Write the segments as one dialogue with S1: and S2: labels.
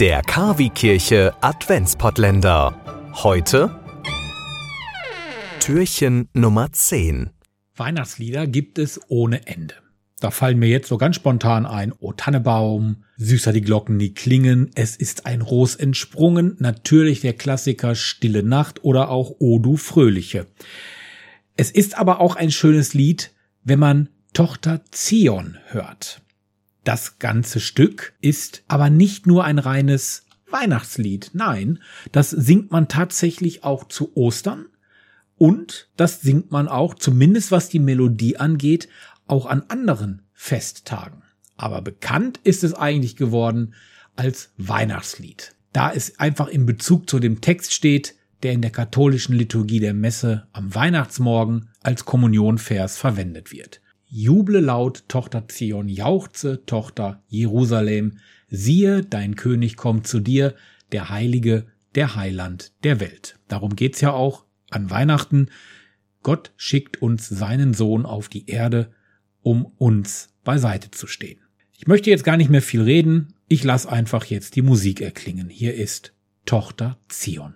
S1: Der Kavi-Kirche Adventspottländer. Heute Türchen Nummer 10.
S2: Weihnachtslieder gibt es ohne Ende. Da fallen mir jetzt so ganz spontan ein, O Tannebaum, süßer die Glocken, die klingen, es ist ein Ros entsprungen, natürlich der Klassiker Stille Nacht oder auch O du Fröhliche. Es ist aber auch ein schönes Lied, wenn man Tochter Zion hört. Das ganze Stück ist aber nicht nur ein reines Weihnachtslied. Nein, das singt man tatsächlich auch zu Ostern und das singt man auch, zumindest was die Melodie angeht, auch an anderen Festtagen. Aber bekannt ist es eigentlich geworden als Weihnachtslied. Da es einfach im Bezug zu dem Text steht, der in der katholischen Liturgie der Messe am Weihnachtsmorgen als Kommunionvers verwendet wird. Juble laut, Tochter Zion, jauchze, Tochter Jerusalem, siehe, dein König kommt zu dir, der Heilige, der Heiland der Welt. Darum geht's ja auch an Weihnachten. Gott schickt uns seinen Sohn auf die Erde, um uns beiseite zu stehen. Ich möchte jetzt gar nicht mehr viel reden. Ich lasse einfach jetzt die Musik erklingen. Hier ist Tochter Zion.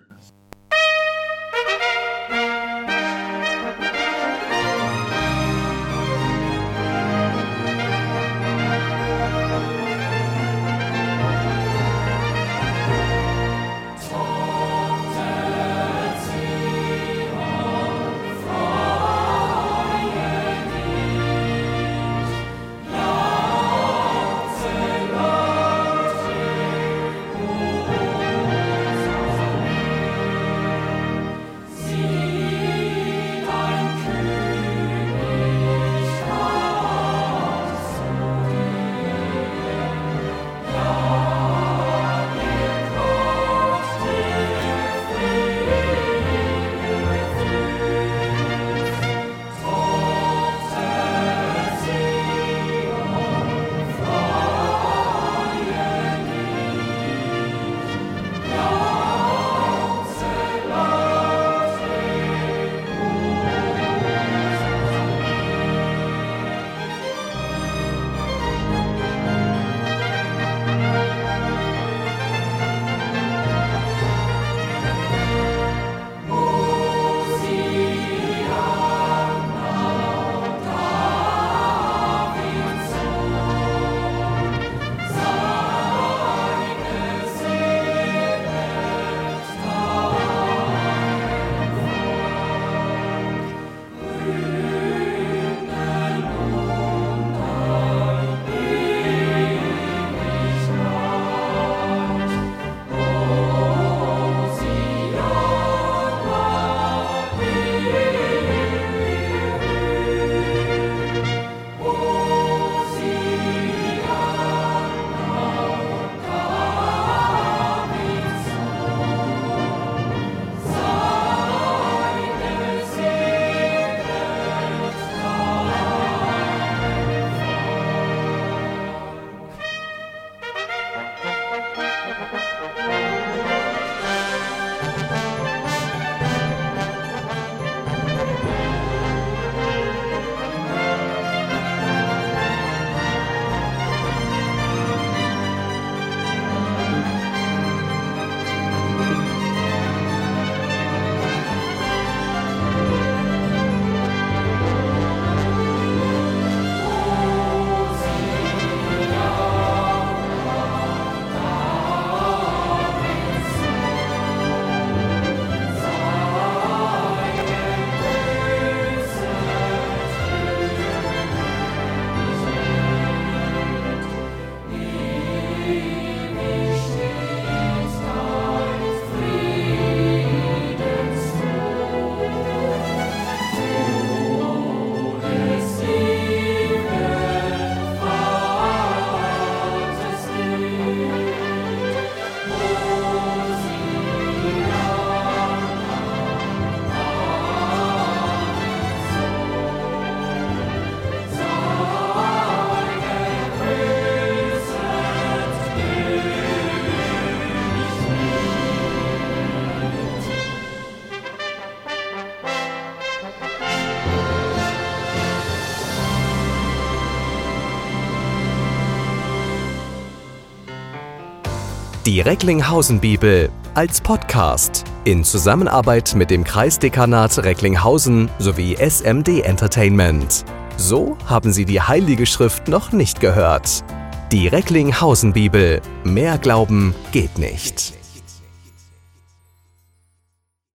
S1: Die Recklinghausen Bibel als Podcast in Zusammenarbeit mit dem Kreisdekanat Recklinghausen sowie SMD Entertainment. So haben Sie die Heilige Schrift noch nicht gehört. Die Recklinghausen Bibel. Mehr Glauben geht nicht.